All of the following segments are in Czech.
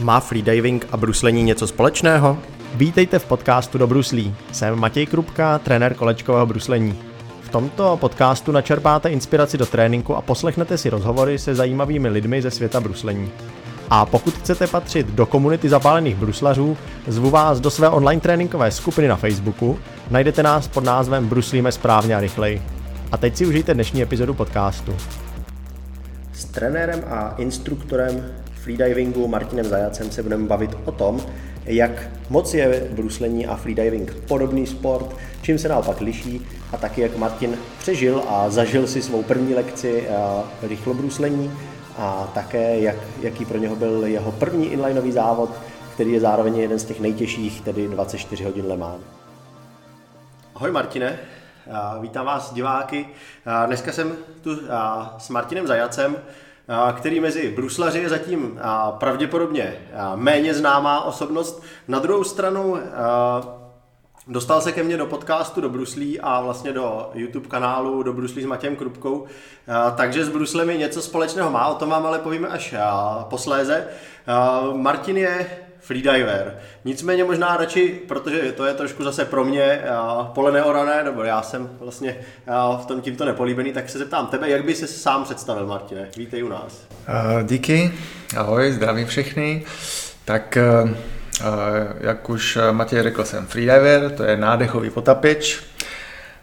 Má freediving a bruslení něco společného? Vítejte v podcastu do bruslí. Jsem Matěj Krupka, trenér kolečkového bruslení. V tomto podcastu načerpáte inspiraci do tréninku a poslechnete si rozhovory se zajímavými lidmi ze světa bruslení. A pokud chcete patřit do komunity zapálených bruslařů, zvu vás do své online tréninkové skupiny na Facebooku. Najdete nás pod názvem Bruslíme správně a rychleji. A teď si užijte dnešní epizodu podcastu. S trenérem a instruktorem freedivingu Martinem Zajacem se budeme bavit o tom, jak moc je bruslení a freediving podobný sport, čím se naopak liší a taky jak Martin přežil a zažil si svou první lekci rychlobruslení a také jak, jaký pro něho byl jeho první inlineový závod, který je zároveň jeden z těch nejtěžších, tedy 24 hodin Le Mans. Ahoj Martine, vítám vás diváky. Dneska jsem tu s Martinem Zajacem, který mezi bruslaři je zatím pravděpodobně méně známá osobnost. Na druhou stranu Dostal se ke mně do podcastu do Bruslí a vlastně do YouTube kanálu do Bruslí s Matějem Krupkou, takže s Bruslem je něco společného má, o tom vám ale povíme až posléze. Martin je freediver. Nicméně možná radši, protože to je trošku zase pro mě pole neorané, nebo já jsem vlastně v tom tímto nepolíbený, tak se zeptám tebe, jak by se sám představil, Martine? Vítej u nás. díky, ahoj, zdravím všechny. Tak jak už Matěj řekl, jsem freediver, to je nádechový potapeč.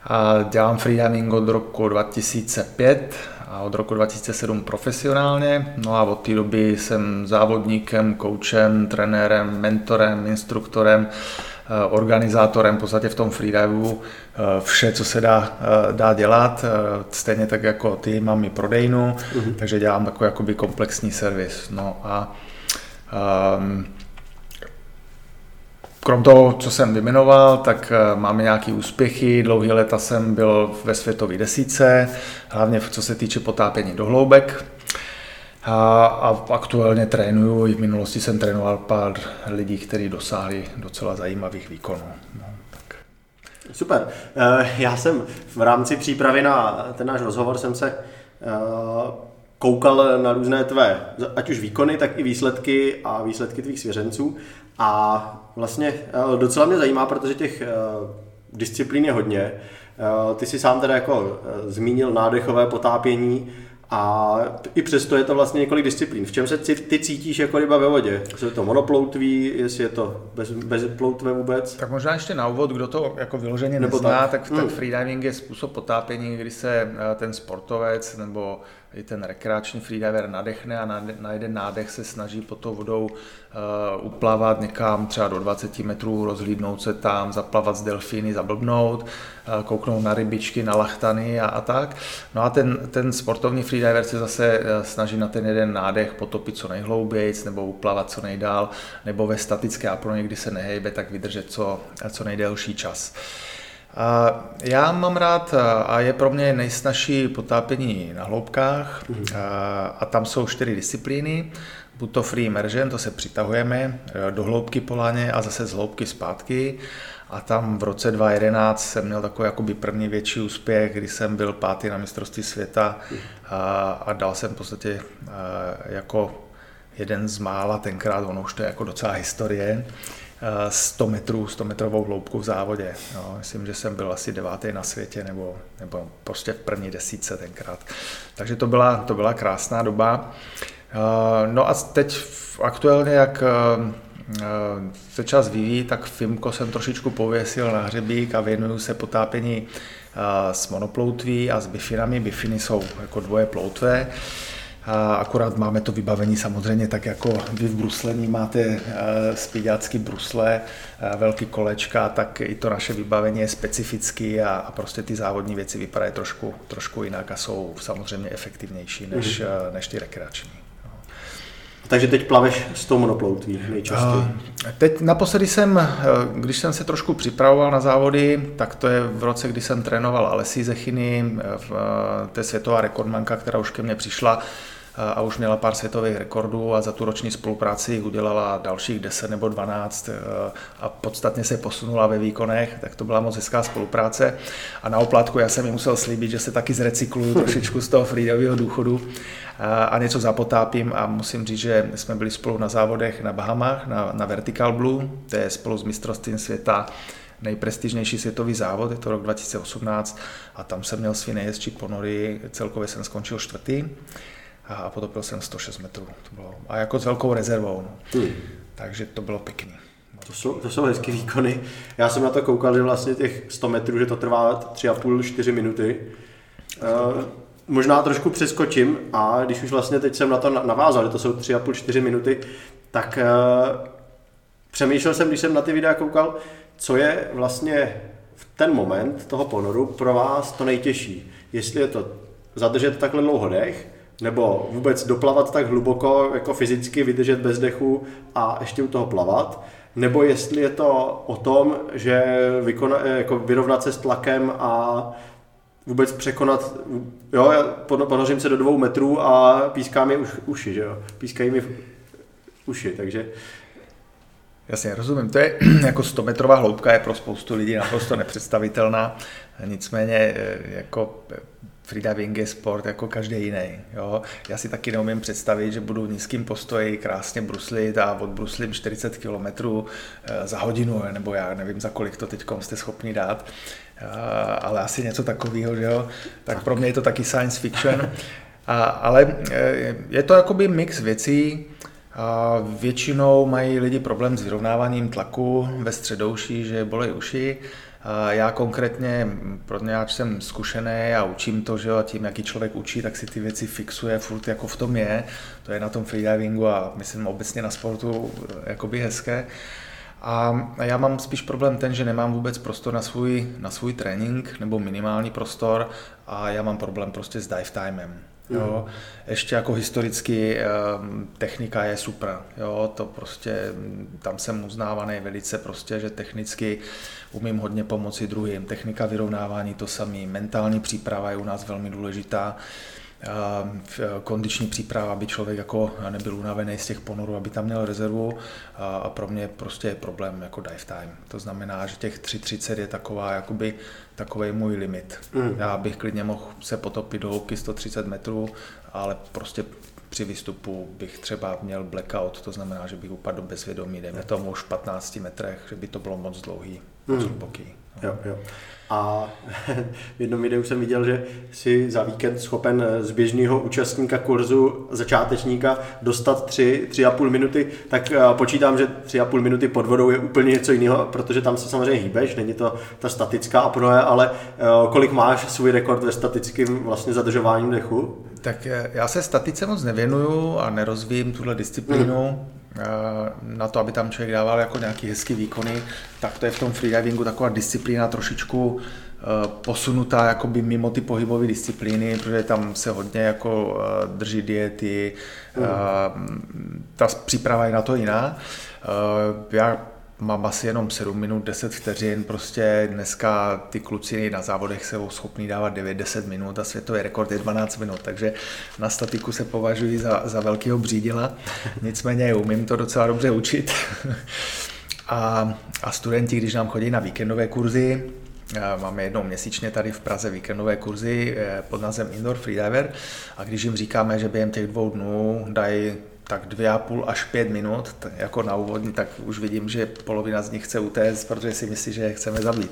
A dělám freediving od roku 2005 a od roku 2007 profesionálně. No a od té doby jsem závodníkem, koučem, trenérem, mentorem, instruktorem, organizátorem v podstatě v tom freedivu vše, co se dá, dá dělat, stejně tak jako ty, mám i prodejnu, uh-huh. takže dělám takový jakoby komplexní servis. No a um, Krom toho, co jsem vymenoval, tak eh, máme nějaké úspěchy. Dlouhý leta jsem byl ve světové desíce, hlavně co se týče potápění do hloubek. A, a aktuálně trénuju, i v minulosti jsem trénoval pár lidí, kteří dosáhli docela zajímavých výkonů. No, tak. Super. Eh, já jsem v rámci přípravy na ten náš rozhovor jsem se eh, koukal na různé tvé, ať už výkony, tak i výsledky a výsledky tvých svěřenců. A vlastně eh, docela mě zajímá, protože těch eh, disciplín je hodně. Eh, ty si sám teda jako zmínil nádechové potápění a i přesto je to vlastně několik disciplín. V čem se ty cítíš jako ryba ve vodě? Jestli je to monoploutví, jestli je to bez, bezploutvé vůbec? Tak možná ještě na úvod, kdo to jako vyloženě nebo nezná, tak, tak, hmm. tak freediving je způsob potápění, kdy se ten sportovec nebo i ten rekreační freediver nadechne a na, jeden nádech se snaží pod tou vodou uh, uplavat někam třeba do 20 metrů, rozhlídnout se tam, zaplavat s delfíny, zablbnout, uh, kouknout na rybičky, na lachtany a, a tak. No a ten, ten sportovní freediver se zase uh, snaží na ten jeden nádech potopit co nejhloubějc nebo uplavat co nejdál, nebo ve statické apnoe, kdy se nehejbe, tak vydržet co, co nejdelší čas. Uh, já mám rád a je pro mě nejsnažší potápění na hloubkách mhm. a tam jsou čtyři disciplíny. Buď to free immersion, to se přitahujeme e, do hloubky po laně a zase z hloubky zpátky. A tam v roce 2011 jsem měl takový jakoby první větší úspěch, kdy jsem byl pátý na mistrovství světa a, a dal jsem v podstatě jako jeden z mála tenkrát, ono už to je jako docela historie, 100 metrů, 100 metrovou hloubku v závodě. No, myslím, že jsem byl asi devátý na světě nebo, nebo prostě v první desíce tenkrát. Takže to byla, to byla krásná doba. Eh, no a teď aktuálně, jak eh, se čas vyvíjí, tak Fimko jsem trošičku pověsil na hřebík a věnuju se potápění eh, s monoploutví a s bifinami. Bifiny jsou jako dvoje ploutve. A akorát máme to vybavení samozřejmě tak jako vy v bruslení máte eh, spíďácky brusle, eh, velký kolečka, tak i to naše vybavení je specifický a, a prostě ty závodní věci vypadají trošku, trošku jinak a jsou samozřejmě efektivnější než, mm-hmm. než ty rekreační. Takže teď plaveš s tou monoploutví nejčastěji? Teď naposledy jsem, když jsem se trošku připravoval na závody, tak to je v roce, kdy jsem trénoval Alessi Zechiny, to je světová rekordmanka, která už ke mně přišla a už měla pár světových rekordů a za tu roční spolupráci udělala dalších 10 nebo 12 a podstatně se posunula ve výkonech, tak to byla moc hezká spolupráce. A na oplátku já jsem mi musel slíbit, že se taky zrecykluju trošičku z toho freedivového důchodu a něco zapotápím a musím říct, že jsme byli spolu na závodech na Bahamách, na, na Vertical Blue, to je spolu s mistrovstvím světa nejprestižnější světový závod, je to rok 2018 a tam jsem měl svý nejhezčí ponory, celkově jsem skončil čtvrtý a potopil jsem 106 metrů. To bylo, a jako s velkou rezervou. No. Hmm. Takže to bylo pěkný. To jsou, to jsou hezké výkony. Já jsem na to koukal, že vlastně těch 100 metrů, že to trvá 3,5-4 minuty. Uh, možná trošku přeskočím a když už vlastně teď jsem na to navázal, že to jsou 3,5-4 minuty, tak uh, přemýšlel jsem, když jsem na ty videa koukal, co je vlastně v ten moment toho ponoru pro vás to nejtěžší. Jestli je to zadržet takhle dlouho dech, nebo vůbec doplavat tak hluboko, jako fyzicky vydržet bez dechu a ještě u toho plavat, nebo jestli je to o tom, že vykona, jako vyrovnat se s tlakem a vůbec překonat, jo, já ponořím se do dvou metrů a píská mi už, uši, že jo, pískají mi uši, takže Jasně, rozumím. To je jako 100 metrová hloubka je pro spoustu lidí naprosto nepředstavitelná. Nicméně eh, jako freediving je sport jako každý jiný. Jo? Já si taky neumím představit, že budu v nízkém postoji krásně bruslit a odbruslím 40 km eh, za hodinu, nebo já nevím, za kolik to teď jste schopni dát, ale asi něco takového, že jo? Tak pro mě je to taky science fiction. A, ale je to jakoby mix věcí, a většinou mají lidi problém s vyrovnáváním tlaku ve středouší, že bolej uši. A já konkrétně, pro mě, jsem zkušený a učím to, že a tím, jaký člověk učí, tak si ty věci fixuje, furt jako v tom je. To je na tom freedivingu a myslím obecně na sportu jakoby hezké. A já mám spíš problém ten, že nemám vůbec prostor na svůj, na svůj trénink nebo minimální prostor a já mám problém prostě s dive timem. Jo. Ještě jako historicky ehm, technika je super. Jo. To prostě, tam jsem uznávaný velice prostě, že technicky umím hodně pomoci druhým. Technika vyrovnávání to samý. Mentální příprava je u nás velmi důležitá. Ehm, kondiční příprava, aby člověk jako nebyl unavený z těch ponorů, aby tam měl rezervu a pro mě prostě je problém jako dive time. To znamená, že těch 3.30 je taková jakoby takový můj limit. Mm. Já bych klidně mohl se potopit do hloubky 130 metrů, ale prostě při výstupu bych třeba měl blackout, to znamená, že bych upadl do bezvědomí, dejme tomu už v 15 metrech, že by to bylo moc dlouhý, moc mm. hluboký. No. Jo, jo. A v jednom videu jsem viděl, že si za víkend schopen z běžného účastníka kurzu začátečníka dostat 3, 3,5 minuty, tak eh, počítám, že 3,5 minuty pod vodou je úplně něco jiného, protože tam se samozřejmě hýbeš, není to ta statická apnoe, ale eh, kolik máš svůj rekord ve statickém vlastně zadržování dechu? Tak eh, já se statice moc nevěnuju a nerozvím tuhle disciplínu. Hmm na to, aby tam člověk dával jako nějaký hezký výkony, tak to je v tom freedivingu taková disciplína trošičku eh, posunutá jakoby mimo ty pohybové disciplíny, protože tam se hodně jako eh, drží diety, mm. ta příprava je na to jiná. Já mám asi jenom 7 minut, 10 vteřin, prostě dneska ty kluci na závodech se schopní dávat 9-10 minut a světový rekord je 12 minut, takže na statiku se považuji za, za velkého břídila, nicméně umím to docela dobře učit. a, a studenti, když nám chodí na víkendové kurzy, Máme jednou měsíčně tady v Praze víkendové kurzy eh, pod názvem Indoor Freediver a když jim říkáme, že během těch dvou dnů dají tak dvě a půl až pět minut, jako na úvodní, tak už vidím, že polovina z nich chce utéct, protože si myslí, že je chceme zabít.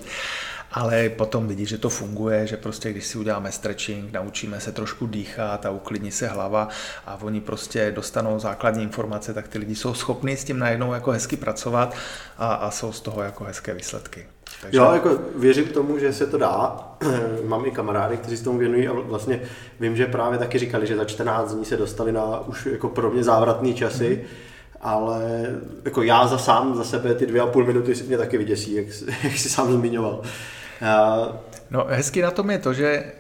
Ale potom vidí, že to funguje, že prostě když si uděláme stretching, naučíme se trošku dýchat a uklidní se hlava a oni prostě dostanou základní informace, tak ty lidi jsou schopni s tím najednou jako hezky pracovat a, a jsou z toho jako hezké výsledky. Takže... Jo, jako věřím tomu, že se to dá. Mám i kamarády, kteří se tomu věnují a vlastně vím, že právě taky říkali, že za 14 dní se dostali na už jako pro mě závratné časy. Mm-hmm ale jako já za sám, za sebe ty dvě a půl minuty mě taky vyděsí, jak, jak jsi sám zmiňoval. No hezky na tom je to, že eh,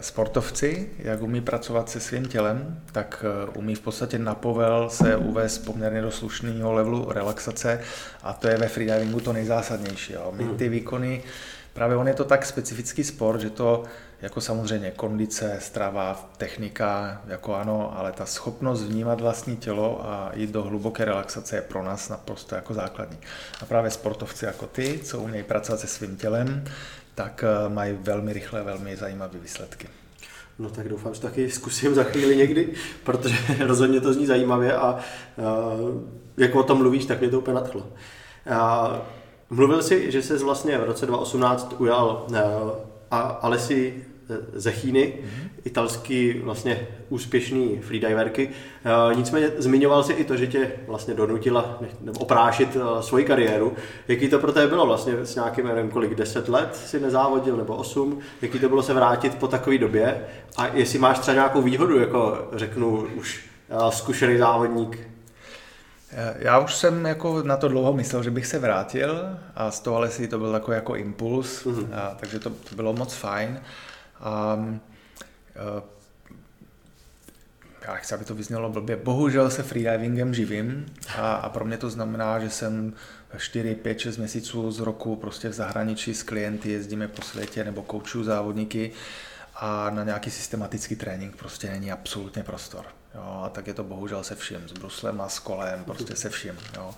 sportovci, jak umí pracovat se svým tělem, tak eh, umí v podstatě na povel se uvést poměrně do slušného levelu relaxace a to je ve freedivingu to nejzásadnější. Jo. My hmm. ty výkony právě on je to tak specifický sport, že to jako samozřejmě kondice, strava, technika, jako ano, ale ta schopnost vnímat vlastní tělo a jít do hluboké relaxace je pro nás naprosto jako základní. A právě sportovci jako ty, co umějí pracovat se svým tělem, tak eh, mají velmi rychle, velmi zajímavé výsledky. No tak doufám, že taky zkusím za chvíli někdy, protože rozhodně to zní zajímavě a uh, jak o tom mluvíš, tak mě to úplně nadchlo. Mluvil jsi, že jsi vlastně v roce 2018 ujal uh, Alessi Zechíny, mm-hmm. italský vlastně úspěšný freediverky. Eh, nicméně zmiňoval si i to, že tě vlastně donutila nebo oprášit eh, svoji kariéru. Jaký to pro tebe bylo vlastně s nějakým, nevím kolik, 10 let si nezávodil nebo 8? Jaký to bylo se vrátit po takové době? A jestli máš třeba nějakou výhodu, jako řeknu už eh, zkušený závodník já už jsem jako na to dlouho myslel, že bych se vrátil a z toho ale si to byl takový jako impuls, mm-hmm. a, takže to, to bylo moc fajn. A, a já chci, aby to vyznělo blbě, bohužel se freedivingem živím a, a pro mě to znamená, že jsem 4, 5, 6 měsíců z roku prostě v zahraničí s klienty, jezdíme po světě nebo koučuju závodníky a na nějaký systematický trénink prostě není absolutně prostor. Jo, a tak je to bohužel se vším, s bruslem a s kolem, prostě se vším. Jo.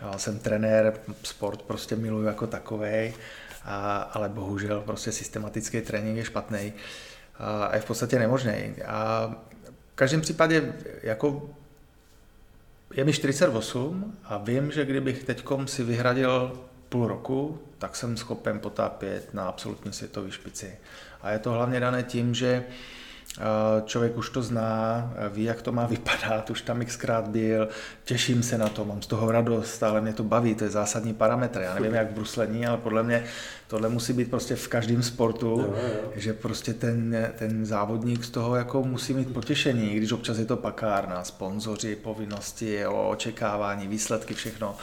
Já jsem trenér, sport prostě miluju jako takovej, a, ale bohužel prostě systematický trénink je špatný a je v podstatě nemožný. A v každém případě jako je mi 48 a vím, že kdybych teď si vyhradil půl roku, tak jsem schopen potápět na absolutní světové špici. A je to hlavně dané tím, že Člověk už to zná, ví, jak to má vypadat, už tam xkrát byl, těším se na to, mám z toho radost, ale mě to baví, to je zásadní parametr. Já nevím, jak v bruslení, ale podle mě tohle musí být prostě v každém sportu, jo, jo. že prostě ten, ten závodník z toho jako musí mít potěšení, když občas je to pakárna, sponzoři, povinnosti, očekávání, výsledky, všechno.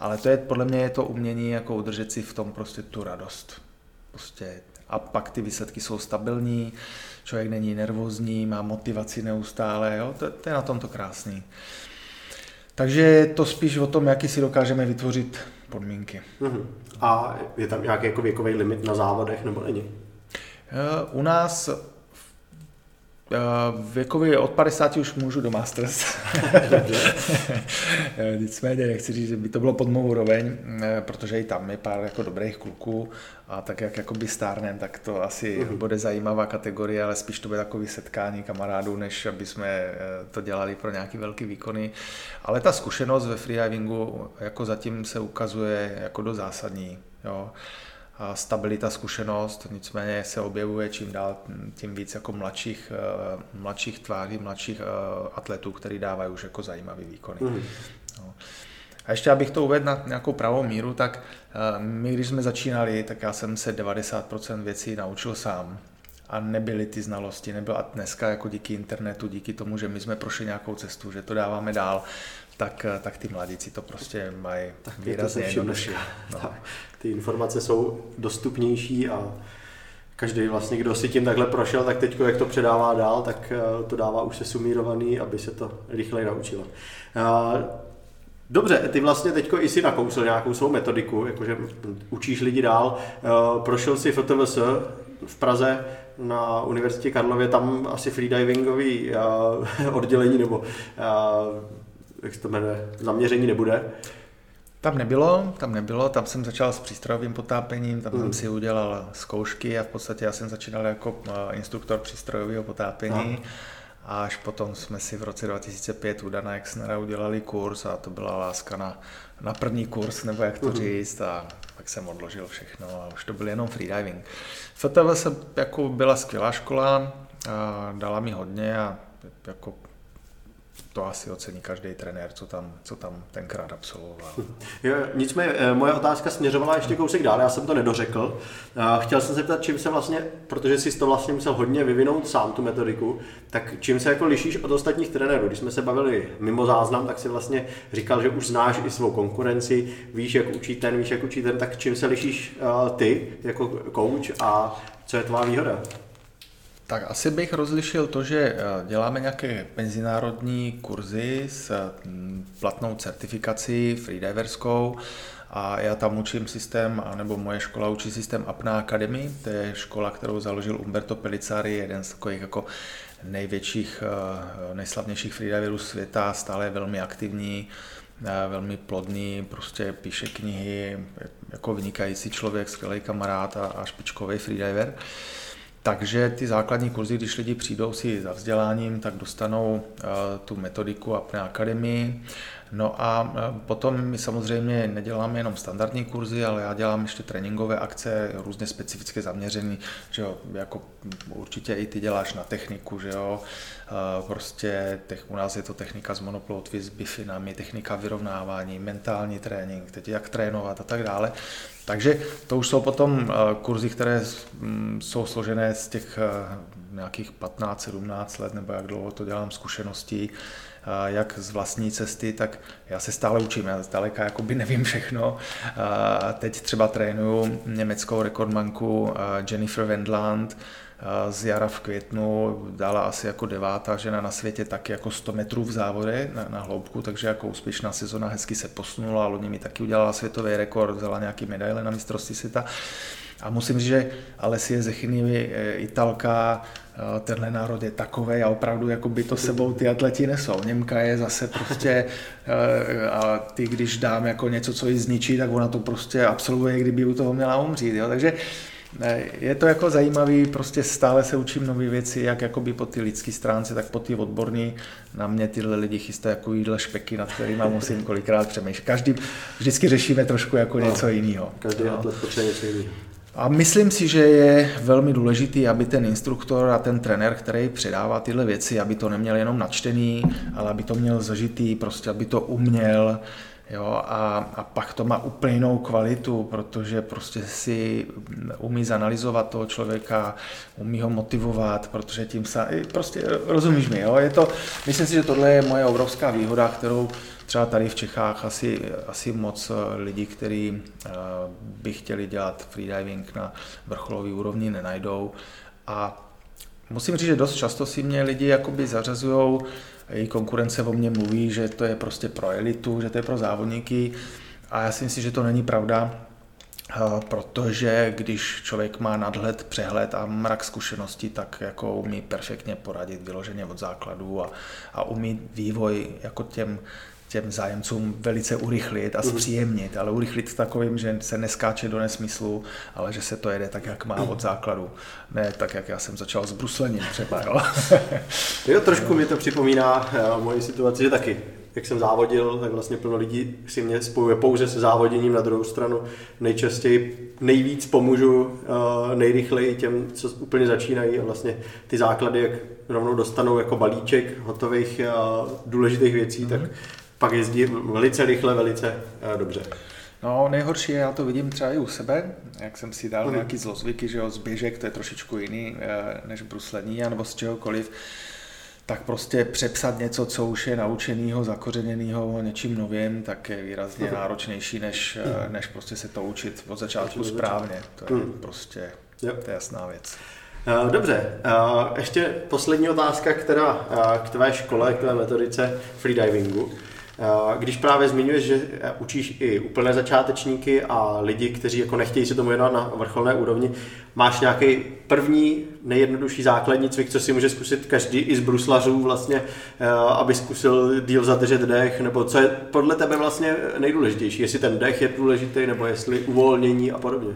Ale to je, podle mě je to umění jako udržet si v tom prostě tu radost. Prostě a pak ty výsledky jsou stabilní, člověk není nervózní, má motivaci neustále, jo? To, to je na tom to krásný. Takže je to spíš o tom, jaký si dokážeme vytvořit podmínky. Uh-huh. A je tam nějaký jako věkový limit na závodech, nebo není? Eh, u nás Věkově od 50 už můžu do Masters. Nicméně nechci říct, že by to bylo pod mou úroveň, eh, protože i tam je pár jako dobrých kluků a tak jak jakoby stárnem, tak to asi uh-huh. bude zajímavá kategorie, ale spíš to bude takový setkání kamarádů, než aby jsme eh, to dělali pro nějaký velký výkony. Ale ta zkušenost ve freedivingu jako zatím se ukazuje jako do zásadní. Jo stabilita, zkušenost, nicméně se objevuje čím dál tím víc jako mladších, eh, mladších tváří, mladších eh, atletů, který dávají už jako zajímavý výkony. Mm. No. A ještě abych to uvedl na nějakou pravou míru, tak eh, my, když jsme začínali, tak já jsem se 90% věcí naučil sám a nebyly ty znalosti, nebyla a dneska jako díky internetu, díky tomu, že my jsme prošli nějakou cestu, že to dáváme dál, tak, tak ty mladíci to prostě mají tak výrazně jednodušší. No. Ty informace jsou dostupnější a každý vlastně, kdo si tím takhle prošel, tak teď, jak to předává dál, tak eh, to dává už se sumírovaný, aby se to rychleji naučilo. Eh, dobře, ty vlastně teď i si nakousl nějakou svou metodiku, jakože učíš lidi dál. Eh, prošel si FTVS v Praze na Univerzitě Karlově, tam asi freedivingový oddělení nebo jak se to jmenuje, zaměření nebude. Tam nebylo, tam nebylo, tam jsem začal s přístrojovým potápěním, tam mm. jsem si udělal zkoušky a v podstatě já jsem začínal jako eh, instruktor přístrojového potápění. No. A až potom jsme si v roce 2005 u Dana Exnera udělali kurz a to byla láska na, na první kurz, nebo jak to mm. říct, a pak jsem odložil všechno a už to byl jenom freediving. FTV se jako byla skvělá škola, a dala mi hodně a jako to asi ocení každý trenér, co tam, co tam tenkrát absolvoval. Jo, nicméně eh, moje otázka směřovala ještě kousek dál, já jsem to nedořekl. Chtěl jsem se zeptat, čím se vlastně, protože jsi to vlastně musel hodně vyvinout sám, tu metodiku, tak čím se jako lišíš od ostatních trenérů? Když jsme se bavili mimo záznam, tak si vlastně říkal, že už znáš i svou konkurenci, víš, jak učí ten, víš, jak učí ten, tak čím se lišíš eh, ty jako coach a co je tvá výhoda? Tak asi bych rozlišil to, že eh, děláme nějaké mezinárodní kurzy s mm, platnou certifikací freediverskou a já tam učím systém, nebo moje škola učí systém Apna Academy, to je škola, kterou založil Umberto Pellicari, jeden z takových jako největších, eh, nejslavnějších freediverů světa, stále velmi aktivní, eh, velmi plodný, prostě píše knihy, jako vynikající člověk, skvělý kamarád a špičkový freediver. Takže ty základní kurzy, když lidi přijdou si za vzděláním, tak dostanou uh, tu metodiku Apne Academy. No a uh, potom my samozřejmě neděláme jenom standardní kurzy, ale já dělám ještě tréninkové akce, různě specifické zaměřené, že jo, jako určitě i ty děláš na techniku, že jo, uh, prostě tech, u nás je to technika z monoplotví s bifinami, technika vyrovnávání, mentální trénink, teď jak trénovat a tak dále. Takže to už jsou potom eh, kurzy, které mm, jsou složené z těch nějakých 15-17 let, nebo jak dlouho to dělám, zkušeností, jak z vlastní cesty, tak já se stále učím, já zdaleka jakoby nevím všechno. Teď třeba trénuju německou rekordmanku Jennifer Wendland, z jara v květnu dala asi jako devátá žena na světě taky jako 100 metrů v závode na, na hloubku, takže jako úspěšná sezona hezky se posunula, loni mi taky udělala světový rekord, vzala nějaký medaile na mistrovství světa. A musím říct, že Alessia Zechyny, e, Italka, tenhle národ je takový a opravdu jako by to sebou ty atleti nesou. Němka je zase prostě e, a ty, když dám jako něco, co ji zničí, tak ona to prostě absolvuje, kdyby u toho měla umřít. Jo? Takže je to jako zajímavý, prostě stále se učím nové věci, jak jakoby po ty lidské stránce, tak po ty odborní. Na mě tyhle lidi chystají jako jídle špeky, nad kterými musím kolikrát přemýšlet. Každý, vždycky řešíme trošku jako no, něco jiného. Každý no. atlet potřebuje něco jiného. A myslím si, že je velmi důležitý, aby ten instruktor a ten trenér, který předává tyhle věci, aby to neměl jenom načtený, ale aby to měl zažitý, prostě aby to uměl, Jo, a, a pak to má úplně jinou kvalitu, protože prostě si umí zanalizovat toho člověka, umí ho motivovat, protože tím se, prostě rozumíš mi, jo, je to, myslím si, že tohle je moje obrovská výhoda, kterou třeba tady v Čechách asi, asi moc lidí, kteří eh, by chtěli dělat freediving na vrcholové úrovni, nenajdou. A musím říct, že dost často si mě lidi jakoby zařazují její konkurence o mně mluví, že to je prostě pro elitu, že to je pro závodníky a já si myslím, že to není pravda, eh, protože když člověk má nadhled, přehled a mrak zkušeností, tak jako umí perfektně poradit vyloženě od základu a, a umí vývoj jako těm těm zájemcům velice urychlit a mhm. zpříjemnit, ale urychlit takovým, že se neskáče do nesmyslu, ale že se to jede tak, jak má od základu. Ne tak, jak já jsem začal s bruslením třeba, jo. jo, trošku mi to připomíná uh, moji situaci, že taky jak jsem závodil, tak vlastně plno lidí si mě spojuje pouze se závoděním na druhou stranu. Nejčastěji nejvíc pomůžu uh, nejrychleji těm, co úplně začínají a vlastně ty základy, jak rovnou dostanou jako balíček hotových uh, důležitých věcí, mm-hmm. tak pak jezdí velice rychle, velice uh, dobře. No, nejhorší je, já to vidím třeba i u sebe, jak jsem si dal mm. nějaký zlozvyky, že jo, z běžek, to je trošičku jiný než bruslení, nebo z čehokoliv tak prostě přepsat něco, co už je naučenýho, zakořeněného něčím novým, tak je výrazně uh-huh. náročnější, než, uh-huh. než prostě se to učit od začátku správně. To je uh-huh. prostě to je jasná věc. Eh, dobře, ještě poslední otázka, která k tvé škole, k tvé metodice freedivingu. Eh, když právě zmiňuješ, že eh, učíš i úplné začátečníky a lidi, kteří jako nechtějí se tomu věnovat na vrcholné úrovni, máš nějaký první nejjednodušší základní cvik, co si může zkusit každý i z bruslařů vlastně, eh, aby zkusil díl zadržet dech, nebo co je podle tebe vlastně nejdůležitější, jestli ten dech je důležitý, nebo jestli uvolnění a podobně?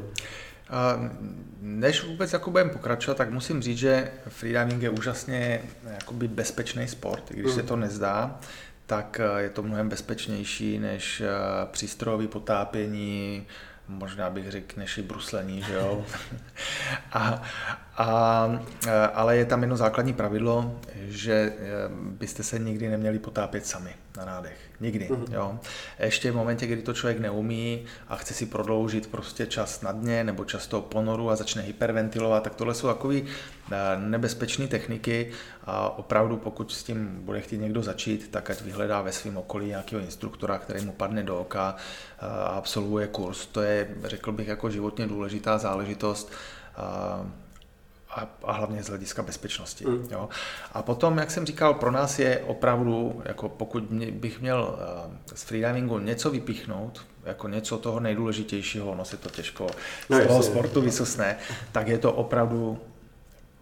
Než vůbec jako budeme pokračovat, tak musím říct, že freediving je úžasně jakoby bezpečný sport, i když mm. se to nezdá tak eh, je to mnohem bezpečnější než eh, přístrojové potápění, možná bych řekl, než i bruslení, že jo. a, a, eh, ale je tam jedno základní pravidlo, že byste se nikdy neměli potápět sami na nádech. Nikdy. Mm-hmm. Jo. Ještě v momentě, kdy to člověk neumí a chce si prodloužit prostě čas na dně nebo čas toho ponoru a začne hyperventilovat, tak tohle jsou takové eh, nebezpečné techniky a opravdu pokud s tím bude chtít někdo začít, tak ať vyhledá ve svém okolí nějakého instruktora, který mu padne do oka eh, a absolvuje kurz. To je, řekl bych, jako životně důležitá záležitost. A a, hlavně z hlediska bezpečnosti. Mm. Jo. A potom, jak jsem říkal, pro nás je opravdu, jako pokud mě, bych měl uh, z freedivingu něco vypíchnout, jako něco toho nejdůležitějšího, ono se to těžko no, z toho sportu vysosne, tak je to opravdu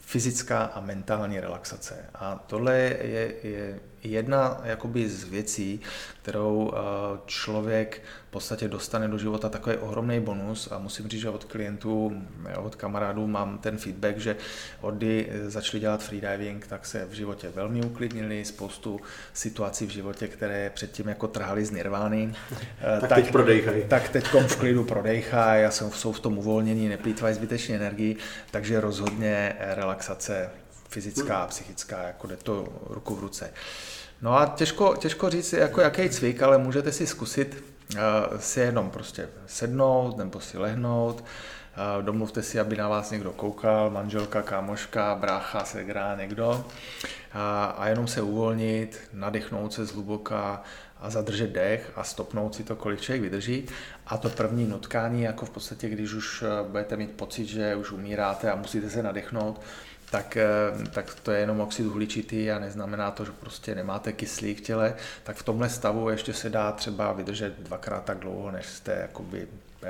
fyzická a mentální relaxace. A tohle je, je jedna jakoby z věcí, kterou eh, člověk v podstatě dostane do života takový ohromný bonus a musím říct, že od klientů, od kamarádů mám ten feedback, že od kdy začali dělat freediving, tak se v životě velmi uklidnili, spoustu situací v životě, které předtím jako trhali z nirvány. Eh, tak, tak teď prodejchají. Tak teď v klidu prodejchají a jsou, jsou v tom uvolnění, neplýtvají zbytečně energii, takže rozhodně relaxace fyzická a psychická, jako jde to ruku v ruce. No a těžko, těžko říct, jako jaký cvik, ale můžete si zkusit uh, si jenom prostě sednout nebo si lehnout, uh, domluvte si, aby na vás někdo koukal, manželka, kámoška, brácha, segra, někdo uh, a jenom se uvolnit, nadechnout se zhluboka a zadržet dech a stopnout si to, kolik člověk vydrží. A to první nutkání, jako v podstatě, když už budete mít pocit, že už umíráte a musíte se nadechnout, tak, eh, tak to je jenom oxid uhličitý a neznamená to, že prostě nemáte kyslík v těle, tak v tomhle stavu ještě se dá třeba vydržet dvakrát tak dlouho, než jste jakoby, eh,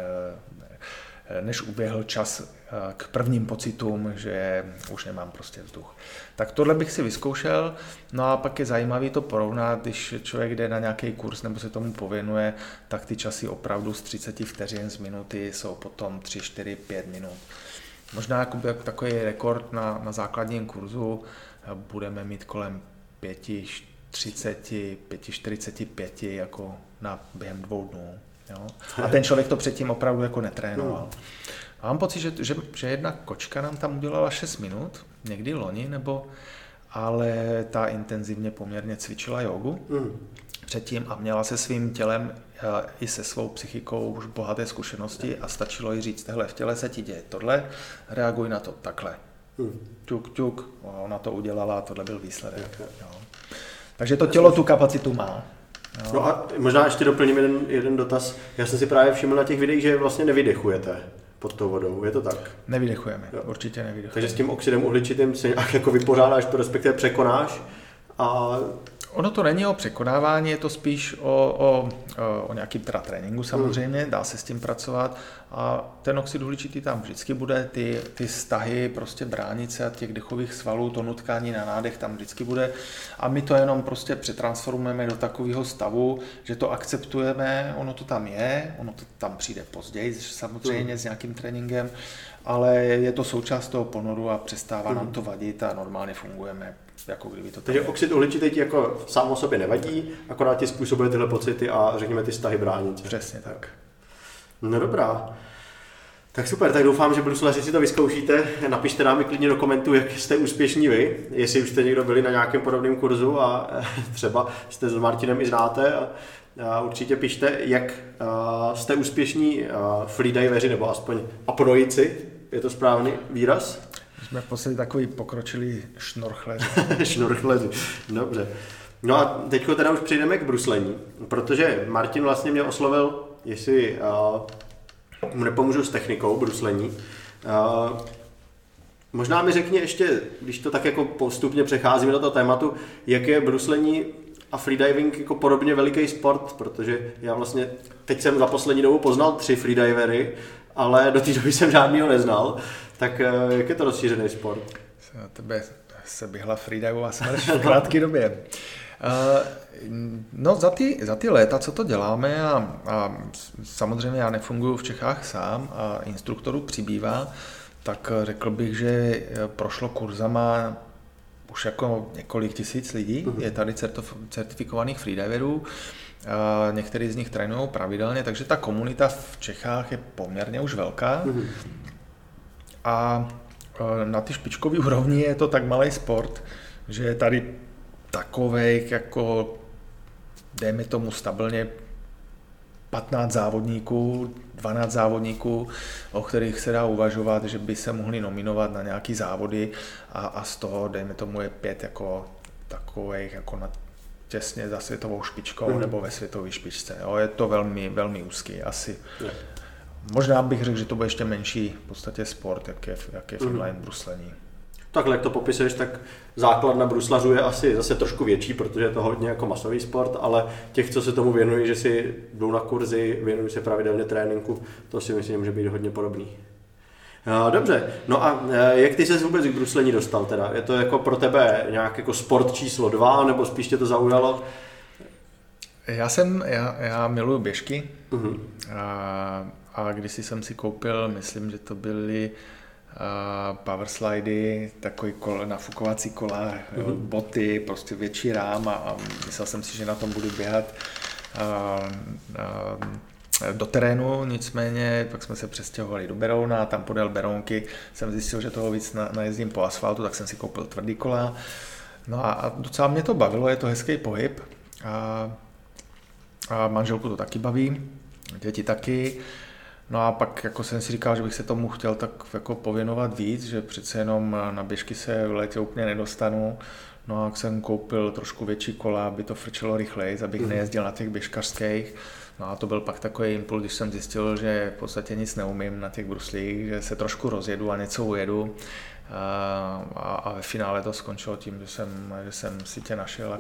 než uběhl čas eh, k prvním pocitům, že už nemám prostě vzduch. Tak tohle bych si vyzkoušel, no a pak je zajímavý to porovnat, když člověk jde na nějaký kurz nebo se tomu pověnuje, tak ty časy opravdu z 30 vteřin z minuty jsou potom 3, 4, 5 minut. Možná jako takový rekord na, na základním kurzu budeme mít kolem 5,30, 5,45 jako na během dvou dnů. Jo? A ten člověk to předtím opravdu jako netrénoval. A mám pocit, že, že, že jedna kočka nám tam udělala 6 minut, někdy loni, nebo ale ta intenzivně poměrně cvičila jogu. Mm předtím a měla se svým tělem eh, i se svou psychikou už bohaté zkušenosti a stačilo jí říct, tohle v těle se ti děje tohle, reaguj na to takhle. Hmm. Tuk, tuk, ona to udělala a tohle byl výsledek. Jo. Takže to tělo tu kapacitu má. Jo. No a možná ještě doplním jeden, jeden dotaz. Já jsem si právě všiml na těch videích, že vlastně nevydechujete pod tou vodou, je to tak? Nevydechujeme, jo. určitě nevydechujeme. Takže s tím oxidem uhličitým se nějak jako vypořádáš, respektive překonáš a Ono to není o překonávání, je to spíš o, o, o nějakým teda tréninku samozřejmě, dá se s tím pracovat. A ten oxid uhličitý tam vždycky bude, ty, ty stahy prostě bránice a těch dechových svalů, to nutkání na nádech tam vždycky bude. A my to jenom prostě přetransformujeme do takového stavu, že to akceptujeme, ono to tam je, ono to tam přijde později samozřejmě mm. s nějakým tréninkem, ale je to součást toho ponoru a přestává mm. nám to vadit a normálně fungujeme jako kdyby to Takže oxid uhličitý ti jako sám o sobě nevadí, akorát ti způsobuje tyhle pocity a řekněme ty stahy bránice. Přesně tak. No dobrá. Tak super, tak doufám, že bruslaři si to vyzkoušíte. Napište nám klidně do komentů, jak jste úspěšní vy, jestli už jste někdo byli na nějakém podobném kurzu a třeba jste s Martinem i znáte. A, a určitě pište, jak a, jste úspěšní freediveri nebo aspoň apnoici, je to správný výraz? Jsme v podstatě takový pokročilý šnorchleři. šnorchleři, dobře. No a teď teda už přejdeme k bruslení, protože Martin vlastně mě oslovil, jestli uh, mu nepomůžu s technikou bruslení. Uh, možná mi řekni ještě, když to tak jako postupně přecházíme do toho tématu, jak je bruslení a freediving jako podobně veliký sport, protože já vlastně teď jsem za poslední dobu poznal tři freedivery, ale do té doby jsem žádného neznal. Tak eh, jak je to rozšířený sport? Tebe se běhla freedivová smrš v krátké době. Uh, no za ty, za ty léta, co to děláme a, a samozřejmě já nefunguji v Čechách sám a instruktorů přibývá, tak řekl bych, že prošlo kurzama už jako několik tisíc lidí. Uh-huh. Je tady certifikovaných freediverů. Někteří z nich trénují pravidelně, takže ta komunita v Čechách je poměrně už velká. Uh-huh. A e, na ty špičkové úrovni je to tak malý sport, že je tady takovej jako, dejme tomu stabilně 15 závodníků, 12 závodníků, o kterých se dá uvažovat, že by se mohli nominovat na nějaký závody a, a z toho, dejme tomu, je pět jako takových jako na těsně za světovou špičkou mm. nebo ve světové špičce. Jo, je to velmi, velmi úzký asi. Yeah. Možná bych řekl, že to bude ještě menší v podstatě sport, jak je, jak je mm. bruslení. Takhle, jak to popisuješ, tak základ na bruslařů je asi zase trošku větší, protože je to hodně jako masový sport, ale těch, co se tomu věnují, že si jdou na kurzy, věnují se pravidelně tréninku, to si myslím, že může být hodně podobný. Dobře, no a e, jak ty se vůbec k bruslení dostal teda? Je to jako pro tebe nějak jako sport číslo dva, nebo spíš tě to zaujalo? Já jsem, já, já miluji běžky uh-huh. a, a když jsem si koupil, myslím, že to byly uh, power slidy, takový kol, nafukovací kola, uh-huh. boty, prostě větší rám a, a myslel jsem si, že na tom budu běhat. Uh, uh, do terénu, nicméně pak jsme se přestěhovali do Berouna a tam podél Berounky jsem zjistil, že toho víc na, najezdím po asfaltu, tak jsem si koupil tvrdý kola. No a, a docela mě to bavilo, je to hezký pohyb a, a manželku to taky baví, děti taky. No a pak jako jsem si říkal, že bych se tomu chtěl tak jako pověnovat víc, že přece jenom na běžky se v létě úplně nedostanu. No a jsem koupil trošku větší kola, aby to frčelo rychleji, abych mhm. nejezdil na těch běžkařských. No a to byl pak takový impuls, když jsem zjistil, že v podstatě nic neumím na těch bruslích, že se trošku rozjedu a něco ujedu. A, a ve finále to skončilo tím, že jsem, že jsem si tě našel a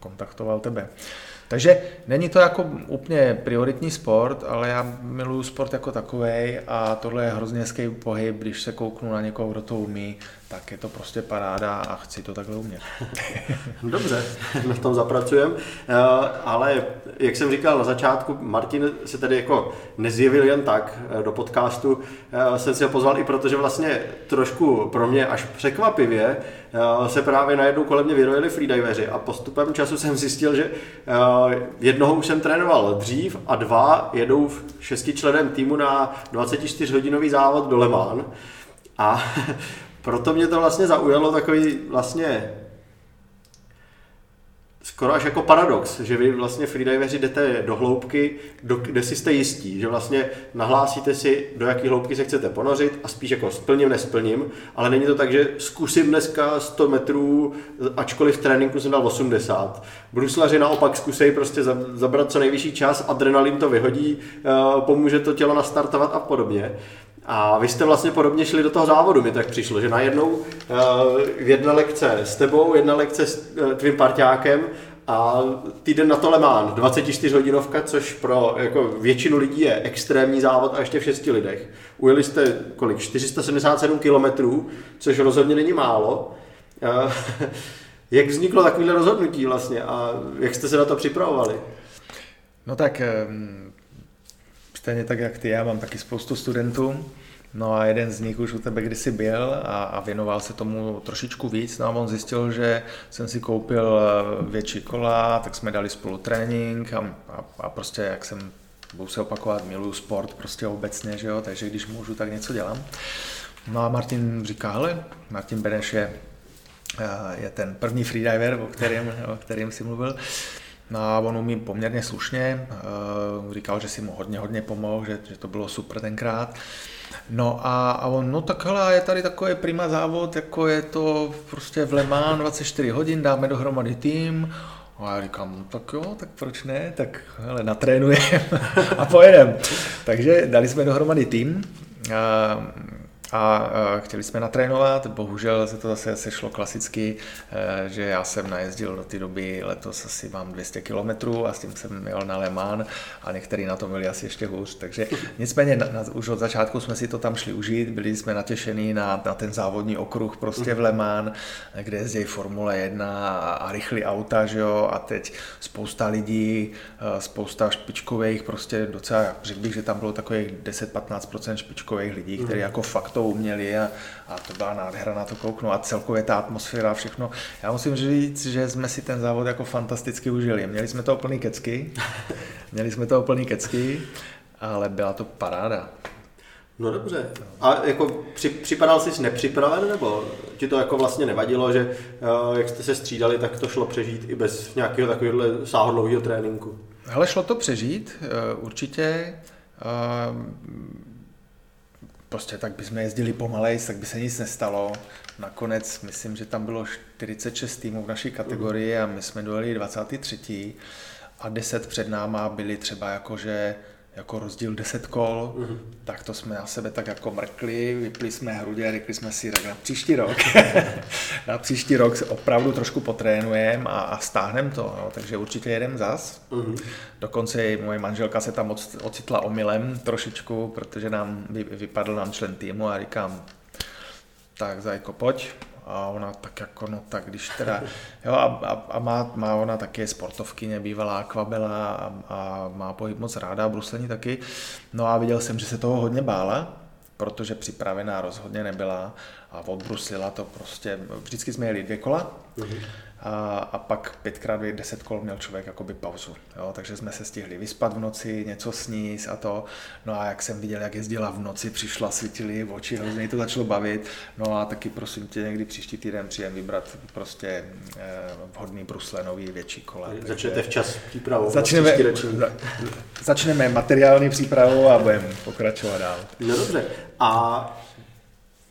kontaktoval tebe. Takže není to jako úplně prioritní sport, ale já miluju sport jako takový a tohle je hrozně hezký pohyb, když se kouknu na někoho, kdo to umí, tak je to prostě paráda a chci to takhle umět. Dobře, na tom zapracujeme. Eh, ale jak jsem říkal na začátku, Martin se tedy jako nezjevil jen tak eh, do podcastu. Eh, jsem si ho pozval i protože vlastně trošku pro mě až překvapivě se právě najednou kolem mě vyrojili freediveři a postupem času jsem zjistil, že jednoho už jsem trénoval dřív a dva jedou v šestičleném týmu na 24-hodinový závod do Le Mans. A proto mě to vlastně zaujalo takový vlastně skoro až jako paradox, že vy vlastně freediveri jdete do hloubky, do, kde si jste jistí, že vlastně nahlásíte si, do jaké hloubky se chcete ponořit a spíš jako splním, nesplním, ale není to tak, že zkusím dneska 100 metrů, ačkoliv v tréninku jsem dal 80. Bruslaři naopak zkusej prostě zabrat co nejvyšší čas, adrenalin to vyhodí, eh, pomůže to tělo nastartovat a podobně. A vy jste vlastně podobně šli do toho závodu, mi tak přišlo, že najednou uh, jedna lekce s tebou, jedna lekce s uh, tvým parťákem a týden na to Le Mans, 24 hodinovka, což pro jako většinu lidí je extrémní závod a ještě v šesti lidech. Ujeli jste kolik? 477 kilometrů, což rozhodně není málo. Uh, jak vzniklo takovéhle rozhodnutí vlastně a jak jste se na to připravovali? No tak stejně tak jak ty, já mám taky spoustu studentů, No a jeden z nich už u tebe kdysi byl a, a věnoval se tomu trošičku víc. No a on zjistil, že jsem si koupil eh, větší kola, tak jsme dali spolu trénink a, a, a prostě jak jsem, budu se opakovat, miluju sport prostě obecně, že jo, takže když můžu, tak něco dělám. No a Martin říká, hele, Martin Beneš je, eh, je ten první freediver, o kterém, o kterém si mluvil, a on umí poměrně slušně, eh, říkal, že si mu hodně, hodně pomohl, že, že to bylo super tenkrát. No a, a on, no tak hele, je tady takový prima závod, jako je to prostě v Le Mans 24 hodin, dáme dohromady tým, a já říkám, no tak jo, tak proč ne, tak hele, natrénujeme a pojedeme. Takže dali jsme dohromady tým, a a chtěli jsme natrénovat, bohužel se to zase sešlo klasicky, e, že já jsem najezdil do té doby, letos asi mám 200 km a s tím jsem jel na Le Mans a některý na to byli asi ještě hůř, takže nicméně na, na, už od začátku jsme si to tam šli užít, byli jsme natěšení na, na ten závodní okruh prostě v Le Mans, kde jezdí Formule 1 a, a rychlý auta, že jo, a teď spousta lidí, e, spousta špičkových, prostě docela, řekl bych, že tam bylo takových 10-15% špičkových lidí, kteří mhm. jako fakt to uměli a, a to byla nádhera na to kouknout a celkově ta atmosféra a všechno. Já musím říct, že jsme si ten závod jako fantasticky užili. Měli jsme to plný kecky, měli jsme to plný kecky, ale byla to paráda. No dobře. A jako při, připadal jsi nepřipraven, nebo ti to jako vlastně nevadilo, že uh, jak jste se střídali, tak to šlo přežít i bez nějakého takového sáhodlouhého tréninku? Hele, šlo to přežít, uh, určitě. Prostě tak bychom jezdili pomalej, tak by se nic nestalo. Nakonec myslím, že tam bylo 46 týmů v naší kategorii a my jsme dojeli 23. a 10 před náma byli třeba jakože jako rozdíl 10 kol, mm-hmm. tak to jsme na sebe tak jako mrkli, vypli jsme hrudě a řekli jsme si, tak na příští rok, na příští rok se opravdu trošku potrénujeme a, a stáhneme to, no, takže určitě jedem zas. Mm-hmm. Dokonce i moje manželka se tam ocitla omylem trošičku, protože nám vy, vypadl nám člen týmu a říkám, tak zajko, pojď, a ona tak jako, no tak když teda, jo a, a, a má, má ona taky sportovkyně, bývalá akvabela a, a má pohyb moc ráda, bruslení taky, no a viděl jsem, že se toho hodně bála, protože připravená rozhodně nebyla a odbruslila to prostě, vždycky jsme jeli dvě kola, mm-hmm a, a pak pětkrát deset kol měl člověk jakoby pauzu. Jo? Takže jsme se stihli vyspat v noci, něco sníst a to. No a jak jsem viděl, jak jezdila v noci, přišla, svítily v oči, hrozně to začalo bavit. No a taky prosím tě, někdy příští týden přijem vybrat prostě eh, vhodný brusle, nový větší kola. Začnete včas přípravu. Začneme, za, začneme materiální přípravu a budeme pokračovat dál. No dobře. A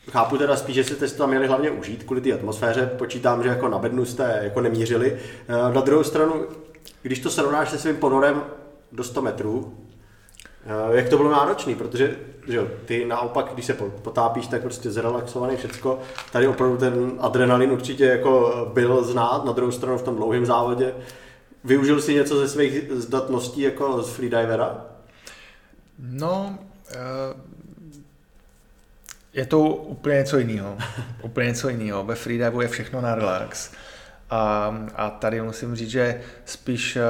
Chápu teda spíš, že jste si tam měli hlavně užít kvůli té atmosféře. Počítám, že jako na bednu jste jako nemířili. Eh, na druhou stranu, když to srovnáš se svým ponorem do 100 metrů, eh, jak to bylo náročný, protože že ty naopak, když se potápíš, tak prostě zrelaxovaný všecko. Tady opravdu ten adrenalin určitě jako byl znát, na druhou stranu v tom dlouhém závodě. Využil si něco ze svých zdatností jako z freedivera? No, uh je to úplně něco jiného. úplně něco jiného. Ve freedivu je všechno na relax. A, a tady musím říct, že spíš uh,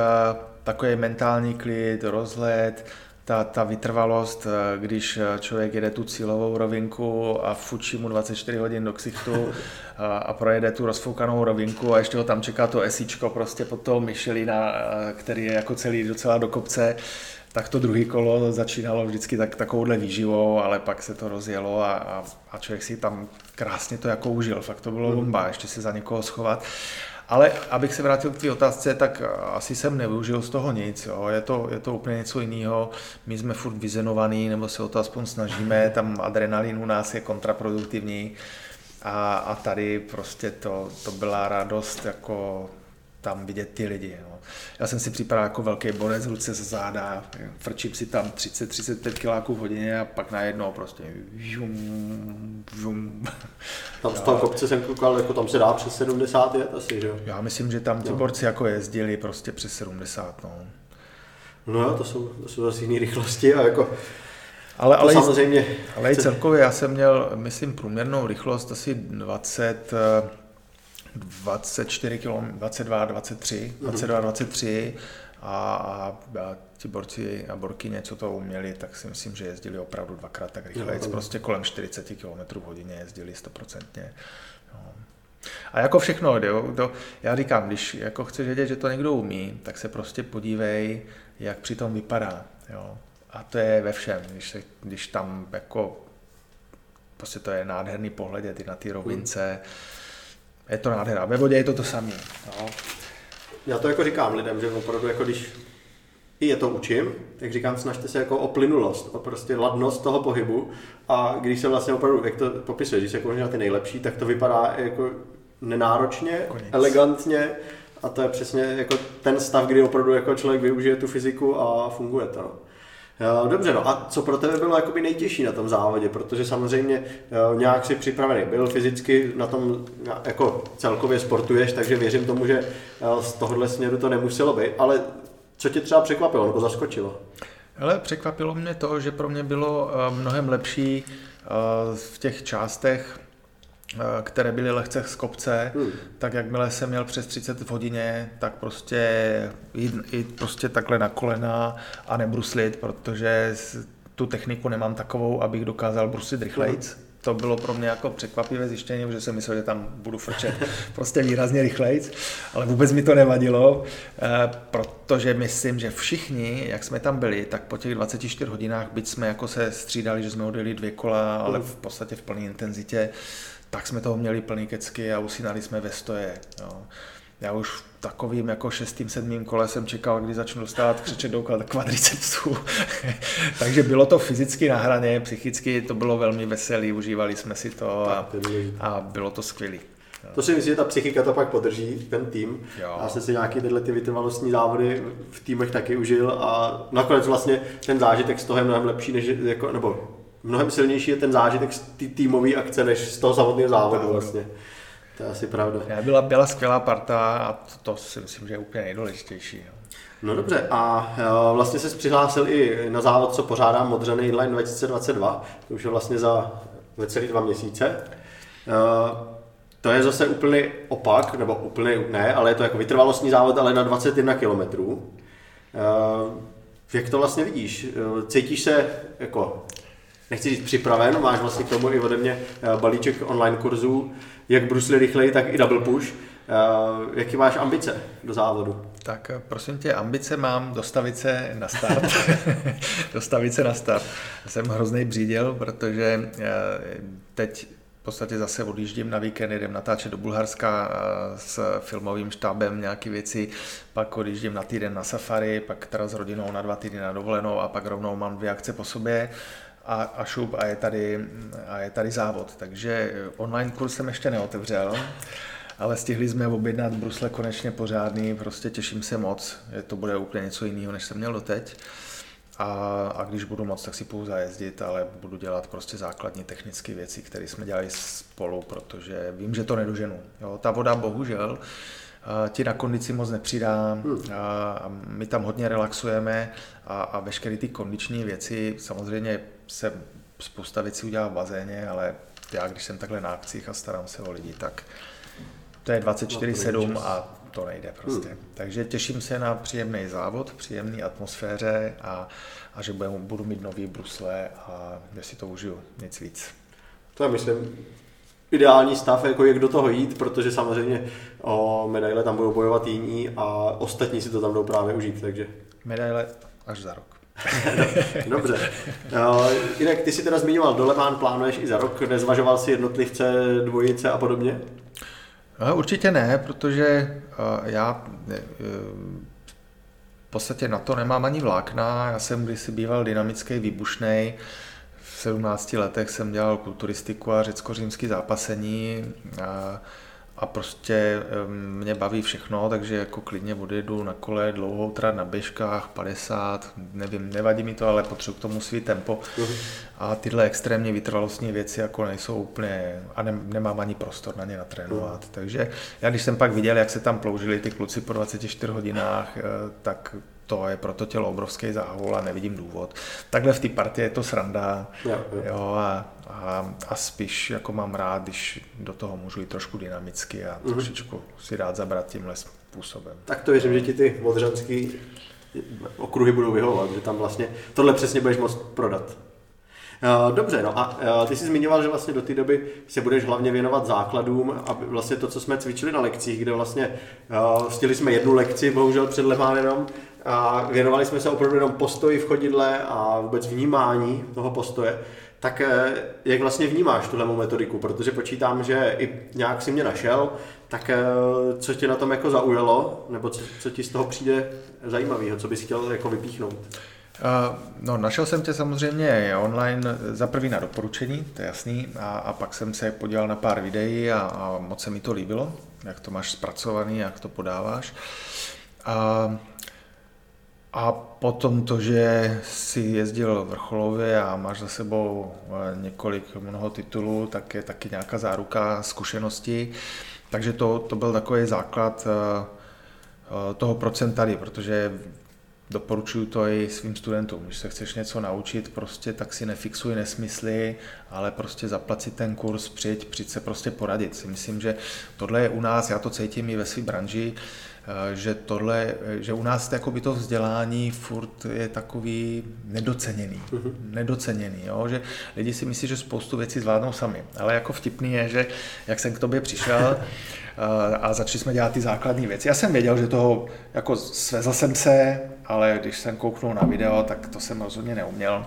takový mentální klid, rozhled, ta, ta vytrvalost, eh, když eh, člověk jede tu cílovou rovinku a fučí mu 24 hodin do ksichtu a, a projede tu rozfoukanou rovinku a ještě ho tam čeká to esíčko prostě pod toho Michelina, který je jako celý docela do kopce, tak to druhé kolo začínalo vždycky tak, takovouhle výživou, ale pak se to rozjelo a, a, a člověk si tam krásně to jako užil. Fakt to bylo hmm. bomba, ještě se za někoho schovat. Ale abych se vrátil k té otázce, tak asi jsem nevyužil z toho nic. Jo. Je, to, je to úplně něco jiného. My jsme furt vyzenovaný, nebo se o to aspoň snažíme. Tam adrenalin u nás je kontraproduktivní. A, a tady prostě to, to byla radost jako tam vidět ty lidi. Jo. Já jsem si připadal jako velký borec, ruce ze záda, frčím si tam 30-35 kiláků v hodině a pak najednou prostě žum, žum. Tam z toho kopce jsem koukal, jako tam se dá přes 70 jet asi, že jo? Já myslím, že tam ti borci jako jezdili prostě přes 70, no. No jo, to jsou, to jsou zase jiné rychlosti a jako ale, ale, samozřejmě... ale i celkově já jsem měl, myslím, průměrnou rychlost asi 20, 24 km, 22, 23, 22, 23 a, a, a ti borci a borky co to uměli, tak si myslím, že jezdili opravdu dvakrát tak rychle. Prostě kolem 40 km v hodině jezdili stoprocentně. No. A jako všechno, jo, to, já říkám, když jako chceš vědět, že to někdo umí, tak se prostě podívej, jak při tom vypadá. Jo. A to je ve všem, když, se, když tam jako prostě to je nádherný pohled, ty na ty rovince, mm je to nádhera. Ve vodě je to to samé. No. Já to jako říkám lidem, že opravdu jako když i je to učím, tak říkám, snažte se jako o plynulost, o prostě ladnost toho pohybu a když se vlastně opravdu, jak to popisuje, když se jako na ty nejlepší, tak to vypadá jako nenáročně, Konec. elegantně a to je přesně jako ten stav, kdy opravdu jako člověk využije tu fyziku a funguje to. No. Dobře, no a co pro tebe bylo jakoby nejtěžší na tom závodě, protože samozřejmě nějak si připravený byl fyzicky, na tom jako celkově sportuješ, takže věřím tomu, že z tohohle směru to nemuselo být, ale co tě třeba překvapilo nebo zaskočilo? Ale překvapilo mě to, že pro mě bylo mnohem lepší v těch částech Eh, které byly lehce z kopce, hmm. tak jakmile jsem měl přes 30 v hodině, tak prostě jít, jít prostě takhle na kolena a nebruslit, protože tu techniku nemám takovou, abych dokázal bruslit rychlejc. Hmm. To bylo pro mě jako překvapivé zjištění, protože jsem myslel, že tam budu frčet prostě výrazně rychlejc, ale vůbec mi to nevadilo, eh, protože myslím, že všichni, jak jsme tam byli, tak po těch 24 hodinách, byť jsme jako se střídali, že jsme odjeli dvě kola, ale hmm. v podstatě v plné intenzitě, tak jsme toho měli plný kecky a usínali jsme ve stoje. Jo. Já už v takovým jako šestým, sedmým kole jsem čekal, kdy začnu dostávat křečet do kvadricepsů. Takže bylo to fyzicky na hraně, psychicky to bylo velmi veselé, užívali jsme si to a, a bylo to skvělé. To si myslím, že ta psychika to pak podrží, ten tým. Jo. Já jsem si nějaký tyhle ty vytrvalostní závody v týmech taky užil a nakonec vlastně ten zážitek z toho je mnohem lepší, než jako, nebo mnohem silnější je ten zážitek z té týmové akce, než z toho samotného závodu vlastně. To je asi pravda. Já byla, byla skvělá parta a to, to si myslím, že je úplně nejdůležitější. No dobře, a uh, vlastně se přihlásil i na závod, co pořádá Modřany Inline 2022, to už je vlastně za necelý dva měsíce. Uh, to je zase úplný opak, nebo úplný ne, ale je to jako vytrvalostní závod, ale na 21 km. Uh, jak to vlastně vidíš? Cítíš se jako, nechci říct připraven, máš vlastně k tomu i ode mě balíček online kurzů, jak brusli rychleji, tak i double push. Uh, jaký máš ambice do závodu? Tak eh, prosím tě, ambice mám dostavit se na start. dostavit se na start. Jsem hrozný bříděl, protože eh, teď v podstatě zase odjíždím na víkend, jdem natáčet do Bulharska s filmovým štábem nějaké věci, pak odjíždím na týden na safari, pak teda s rodinou na dva týdny na dovolenou a pak rovnou mám dvě akce po sobě a, a šup a je, tady, a je tady závod. Takže online kurz jsem ještě neotevřel ale stihli jsme objednat brusle konečně pořádný, prostě těším se moc, že to bude úplně něco jiného, než jsem měl doteď. A, a když budu moc, tak si půjdu zajezdit, ale budu dělat prostě základní technické věci, které jsme dělali spolu, protože vím, že to nedoženu. Jo, ta voda bohužel ti na kondici moc nepřidá hmm. a my tam hodně relaxujeme a, a veškeré ty kondiční věci, samozřejmě se spousta věcí udělá v bazéně, ale já když jsem takhle na akcích a starám se o lidi, tak to je 24-7 a to nejde prostě. Hmm. Takže těším se na příjemný závod, příjemný atmosféře a, a že budu, budu mít nový brusle a že si to užiju, nic víc. To je, myslím, ideální stav, jako jak do toho jít, protože samozřejmě o medaile tam budou bojovat jiní a ostatní si to tam jdou právě užít, takže... Medaile až za rok. Dobře. Jinak ty si teda zmiňoval, dolemán plánuješ i za rok, nezvažoval si jednotlivce, dvojice a podobně? No, určitě ne, protože já e, v podstatě na to nemám ani vlákna. Já jsem kdysi býval dynamický, výbušný. V 17 letech jsem dělal kulturistiku a řecko-římský zápasení. A a prostě mě baví všechno, takže jako klidně odjedu na kole, dlouhou trať na běžkách, 50, nevím, nevadí mi to, ale potřebuji k tomu svý tempo. Uh-huh. A tyhle extrémně vytrvalostní věci jako nejsou úplně, a ne, nemám ani prostor na ně natrénovat. Takže já když jsem pak viděl, jak se tam ploužili ty kluci po 24 hodinách, eh, tak to je pro to tělo obrovský záhul a nevidím důvod. Takhle v té partii je to sranda jo, jo. Jo, a, a, a spíš jako mám rád, když do toho můžu jít trošku dynamicky a mm-hmm. trošičku si rád zabrat tímhle způsobem. Tak to věřím, že ti ty modřanský okruhy budou vyhovovat, že tam vlastně tohle přesně budeš moct prodat. Eh, dobře, no a eh, ty jsi zmiňoval, že vlastně do té doby se budeš hlavně věnovat základům a vlastně to, co jsme cvičili na lekcích, kde vlastně uh, jsme jednu lekci, bohužel před Lemánem, a věnovali jsme se opravdu jenom postoji v chodidle a vůbec vnímání toho postoje. Tak jak vlastně vnímáš tuhle metodiku? Protože počítám, že i nějak si mě našel, tak co tě na tom jako zaujalo, nebo co, co ti z toho přijde zajímavého, co bys chtěl jako vypíchnout? Uh, no, našel jsem tě samozřejmě online za prvý na doporučení, to je jasný, a, a pak jsem se podíval na pár videí a, a moc se mi to líbilo, jak to máš zpracovaný, jak to podáváš. A, a potom to, že si jezdil vrcholově a máš za sebou e, několik mnoho titulů, tak je taky nějaká záruka zkušenosti. Takže to, to byl takový základ e, e, toho, tady, protože doporučuju to i svým studentům. Když se chceš něco naučit, prostě tak si nefixuj nesmysly, ale prostě zaplat si ten kurz, přijď, přijď se prostě poradit. Si myslím, že tohle je u nás, já to cítím i ve své branži, eh, že tohle, že u nás by to vzdělání furt je takový nedoceněný. Uh-huh. Nedoceněný, jo? že lidi si myslí, že spoustu věcí zvládnou sami. Ale jako vtipný je, že jak jsem k tobě přišel, a začali jsme dělat ty základní věci. Já jsem věděl, že toho, jako svezl jsem se, ale když jsem kouknul na video, tak to jsem rozhodně neuměl.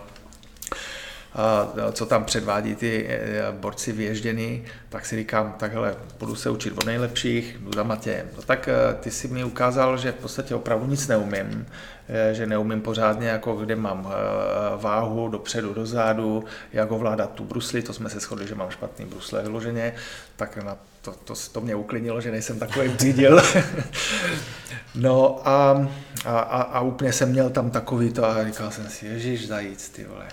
Co tam předvádí ty e, borci vyježdění, tak si říkám, takhle budu se učit od nejlepších, jdu za Matějem. No tak e, ty si mi ukázal, že v podstatě opravdu nic neumím, že neumím pořádně, jako kde mám váhu dopředu, dozadu, jak ovládat tu brusli, to jsme se shodli, že mám špatný brusle vyloženě, tak na to, to, to mě uklidnilo, že nejsem takový břídil. no a, a, a, a, úplně jsem měl tam takový to a říkal jsem si, ježiš zajíc, ty vole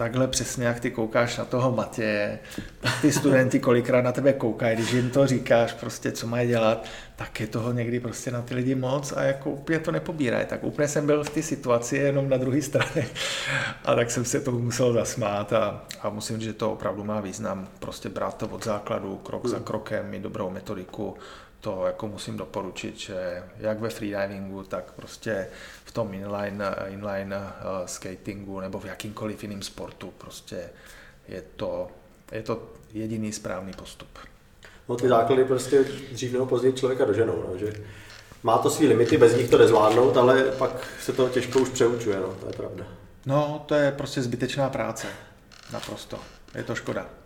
takhle přesně, jak ty koukáš na toho Matěje, tak ty studenti kolikrát na tebe koukají, když jim to říkáš, prostě co mají dělat, tak je toho někdy prostě na ty lidi moc a jako úplně to nepobírají. Tak úplně jsem byl v té situaci jenom na druhé straně a tak jsem se tomu musel zasmát a, a musím říct, že to opravdu má význam, prostě brát to od základu, krok za krokem, mít dobrou metodiku, to jako musím doporučit, že jak ve freedivingu, tak prostě v tom inline, inline uh, skatingu nebo v jakýmkoliv jiném sportu. Prostě je to, je to jediný správný postup. No ty základy prostě dřív nebo později člověka doženou, no, že má to svý limity, bez nich to nezvládnout, ale pak se to těžko už přeučuje, no, to je pravda. No, to je prostě zbytečná práce. Naprosto. Je to škoda.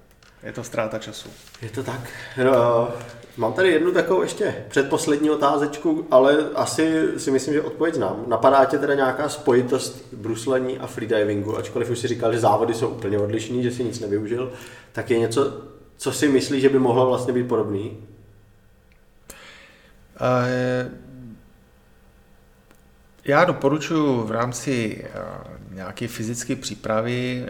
Je to ztráta času. Je to tak. No, mám tady jednu takovou ještě předposlední otázečku, ale asi si myslím, že odpověď znám. Napadá tě teda nějaká spojitost bruslení a freedivingu, ačkoliv už si říkal, že závody jsou úplně odlišný, že si nic nevyužil, tak je něco, co si myslíš, že by mohlo vlastně být podobný? Já doporučuji v rámci nějaké fyzické přípravy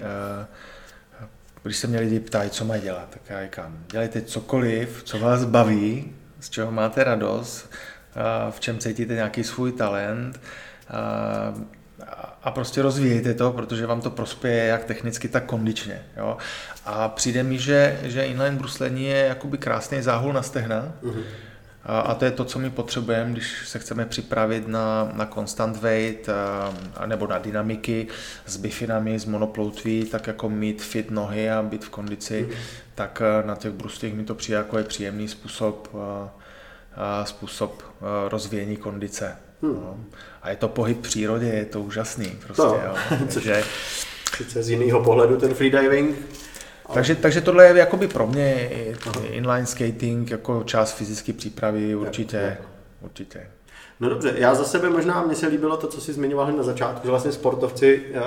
když se mě lidi ptají, co mají dělat, tak já říkám, dělejte cokoliv, co vás baví, z čeho máte radost, v čem cítíte nějaký svůj talent a prostě rozvíjejte to, protože vám to prospěje jak technicky, tak kondičně. Jo? A přijde mi, že, že inline bruslení je jakoby krásný záhul na stehna, mm-hmm a, a to je to, co my potřebujeme, když se chceme připravit na, na constant weight a, nebo na dynamiky s bifinami, s monoploutví, tak jako mít fit nohy a být v kondici, mm. tak na těch bruslích mi to přijde jako je příjemný způsob, a, a způsob rozvíjení kondice. Mm. No. A je to pohyb v přírodě, je to úžasný. Prostě, no. jo. Takže, Sice z jiného pohledu ten freediving takže, takže tohle je jakoby pro mě inline skating jako část fyzické přípravy určitě. určitě. No dobře, já za sebe možná, mně se líbilo to, co jsi zmiňoval na začátku, že vlastně sportovci uh,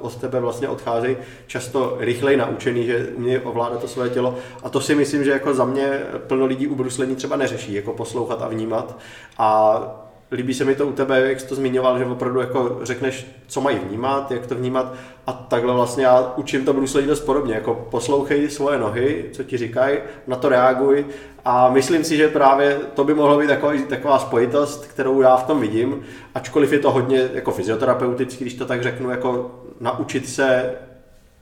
od tebe vlastně odcházejí často rychleji naučený, že umějí ovládat to své tělo a to si myslím, že jako za mě plno lidí u bruslení třeba neřeší, jako poslouchat a vnímat a líbí se mi to u tebe, jak jsi to zmiňoval, že opravdu jako řekneš, co mají vnímat, jak to vnímat a takhle vlastně já učím to bruslení dost podobně, jako poslouchej svoje nohy, co ti říkají, na to reaguj a myslím si, že právě to by mohlo být taková, taková spojitost, kterou já v tom vidím, ačkoliv je to hodně jako fyzioterapeutický, když to tak řeknu, jako naučit se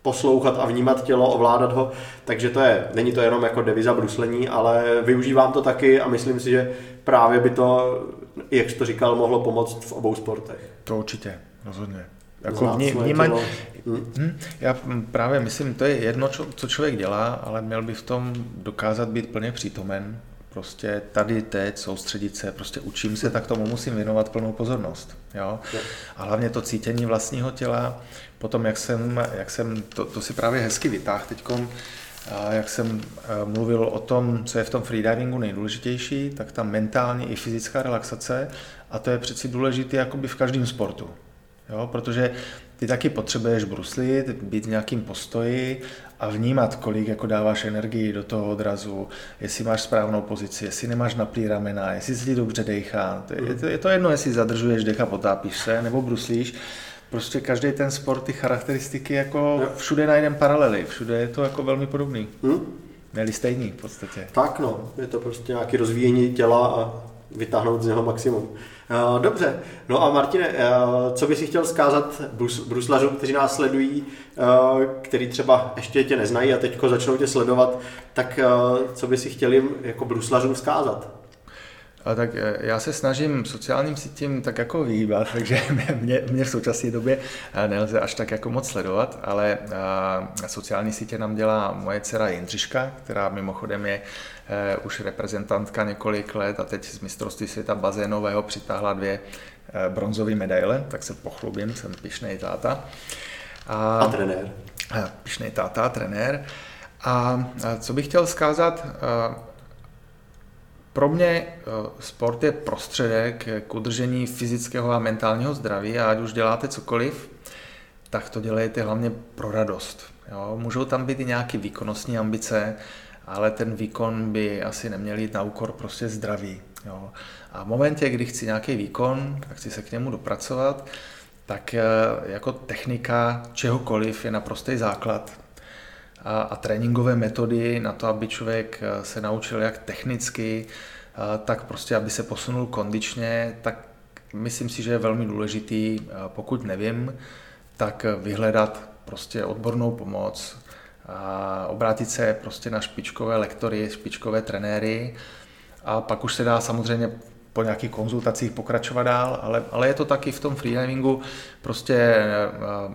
poslouchat a vnímat tělo, ovládat ho, takže to je, není to jenom jako deviza bruslení, ale využívám to taky a myslím si, že právě by to, jak jsi to říkal, mohlo pomoct v obou sportech. To určitě, rozhodně. Jako vní, vnímání, hm? hm? Já právě myslím, to je jedno, co člověk dělá, ale měl by v tom dokázat být plně přítomen. Prostě tady, teď, soustředit se, prostě učím se, tak tomu musím věnovat plnou pozornost. Jo? A hlavně to cítění vlastního těla, potom jak jsem, jak jsem to, to si právě hezky vytáhl teďkom, jak jsem e, mluvil o tom, co je v tom freedivingu nejdůležitější, tak ta mentální i fyzická relaxace a to je přeci důležité jakoby v každém sportu. Jo? Protože ty taky potřebuješ bruslit, být v nějakým postoji a vnímat, kolik jako dáváš energii do toho odrazu, jestli máš správnou pozici, jestli nemáš naplý ramena, jestli se ti dobře dechá. Je to, je to jedno, jestli zadržuješ dech a potápíš se, nebo bruslíš. Prostě každý ten sport, ty charakteristiky jako všude najdem paralely, všude je to jako velmi podobný. Hmm? Měli stejný v podstatě. Tak no, je to prostě nějaké rozvíjení těla a vytáhnout z něho maximum. Eh, dobře, no a Martine, eh, co bys si chtěl zkázat brus, bruslařům, kteří nás sledují, eh, který třeba ještě tě neznají a teďko začnou tě sledovat, tak co bys si chtěl jim jako bruslařům zkázat? A tak já se snažím sociálním sítím tak jako vyhýbat, takže mě, mě v současné době nelze až tak jako moc sledovat, ale sociální sítě nám dělá moje dcera Jindřiška, která mimochodem je eh, už reprezentantka několik let a teď z mistrovství světa bazénového přitáhla dvě eh, bronzové medaile, tak se pochlubím, jsem pišnej táta. A, a trenér. pišnej táta, trenér. A co bych chtěl zkázat, pro mě sport je prostředek k udržení fyzického a mentálního zdraví a ať už děláte cokoliv, tak to dělejte hlavně pro radost. Jo? Můžou tam být i nějaké výkonnostní ambice, ale ten výkon by asi neměl jít na úkor prostě zdraví. Jo? A v momentě, kdy chci nějaký výkon a chci se k němu dopracovat, tak eh, jako technika čehokoliv je naprostý základ. A, a tréninkové metody na to, aby člověk eh, se naučil jak technicky, eh, tak prostě, aby se posunul kondičně, tak myslím si, že je velmi důležitý, pokud nevím, tak vyhledat prostě odbornou pomoc, a obrátit se prostě na špičkové lektory, špičkové trenéry. A pak už se dá samozřejmě po nějakých konzultacích pokračovat dál, ale, ale je to taky v tom freedivingu prostě eh,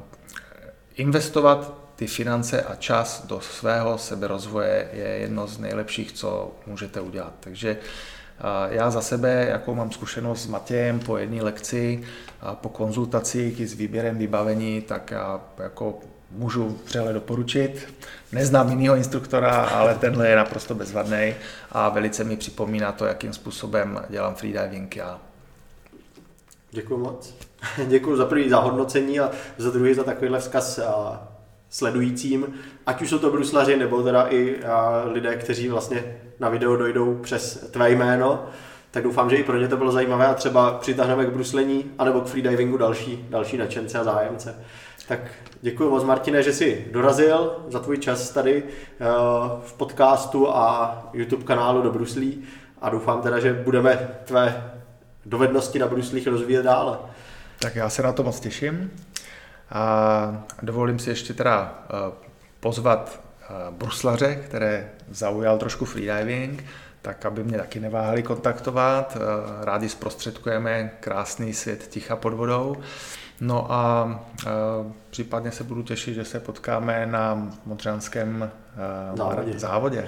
investovat ty finance a čas do svého seberozvoje je jedno z nejlepších, co můžete udělat. Takže já za sebe, jakou mám zkušenost s Matějem po jedné lekci, a po konzultacích i s výběrem vybavení, tak já jako můžu vřele doporučit. Neznám jiného instruktora, ale tenhle je naprosto bezvadný a velice mi připomíná to, jakým způsobem dělám freediving já. Děkuji moc. Děkuji za první zahodnocení a za druhý za takovýhle vzkaz sledujícím, ať už jsou to bruslaři nebo teda i lidé, kteří vlastně na video dojdou přes tvé jméno, tak doufám, že i pro ně to bylo zajímavé a třeba přitáhneme k bruslení anebo k freedivingu další, další nadšence a zájemce. Tak děkuji moc, Martine, že jsi dorazil za tvůj čas tady eh, v podcastu a YouTube kanálu do Bruslí a doufám teda, že budeme tvé dovednosti na bruslích rozvíjet dále. Tak já se na to moc těším a dovolím si ještě teda eh, pozvat eh, bruslaře, které zaujal trošku freediving, tak aby mě taky neváhali kontaktovat. Rádi zprostředkujeme krásný svět ticha pod vodou. No a případně se budu těšit, že se potkáme na modřanském závodě. závodě.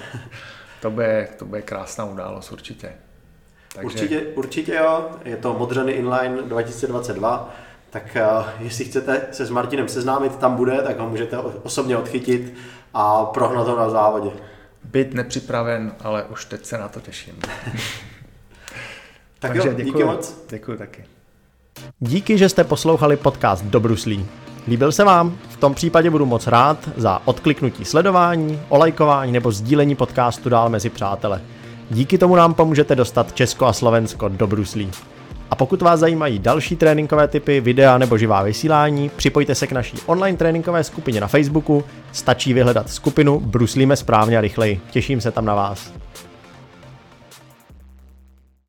To bude, to bude krásná událost určitě. Takže... Určitě, určitě jo, je to Modřany Inline 2022, tak uh, jestli chcete se s Martinem seznámit, tam bude, tak ho můžete osobně odchytit a prohnat ho na závodě. Být nepřipraven, ale už teď se na to těším. tak Takže jo, díky moc. Děkuji taky. Díky, že jste poslouchali podcast do Bruslí. Líbil se vám? V tom případě budu moc rád za odkliknutí sledování, olajkování nebo sdílení podcastu dál mezi přátele. Díky tomu nám pomůžete dostat Česko a Slovensko do Bruslí. A pokud vás zajímají další tréninkové typy, videa nebo živá vysílání, připojte se k naší online tréninkové skupině na Facebooku, stačí vyhledat skupinu Bruslíme správně a rychleji. Těším se tam na vás.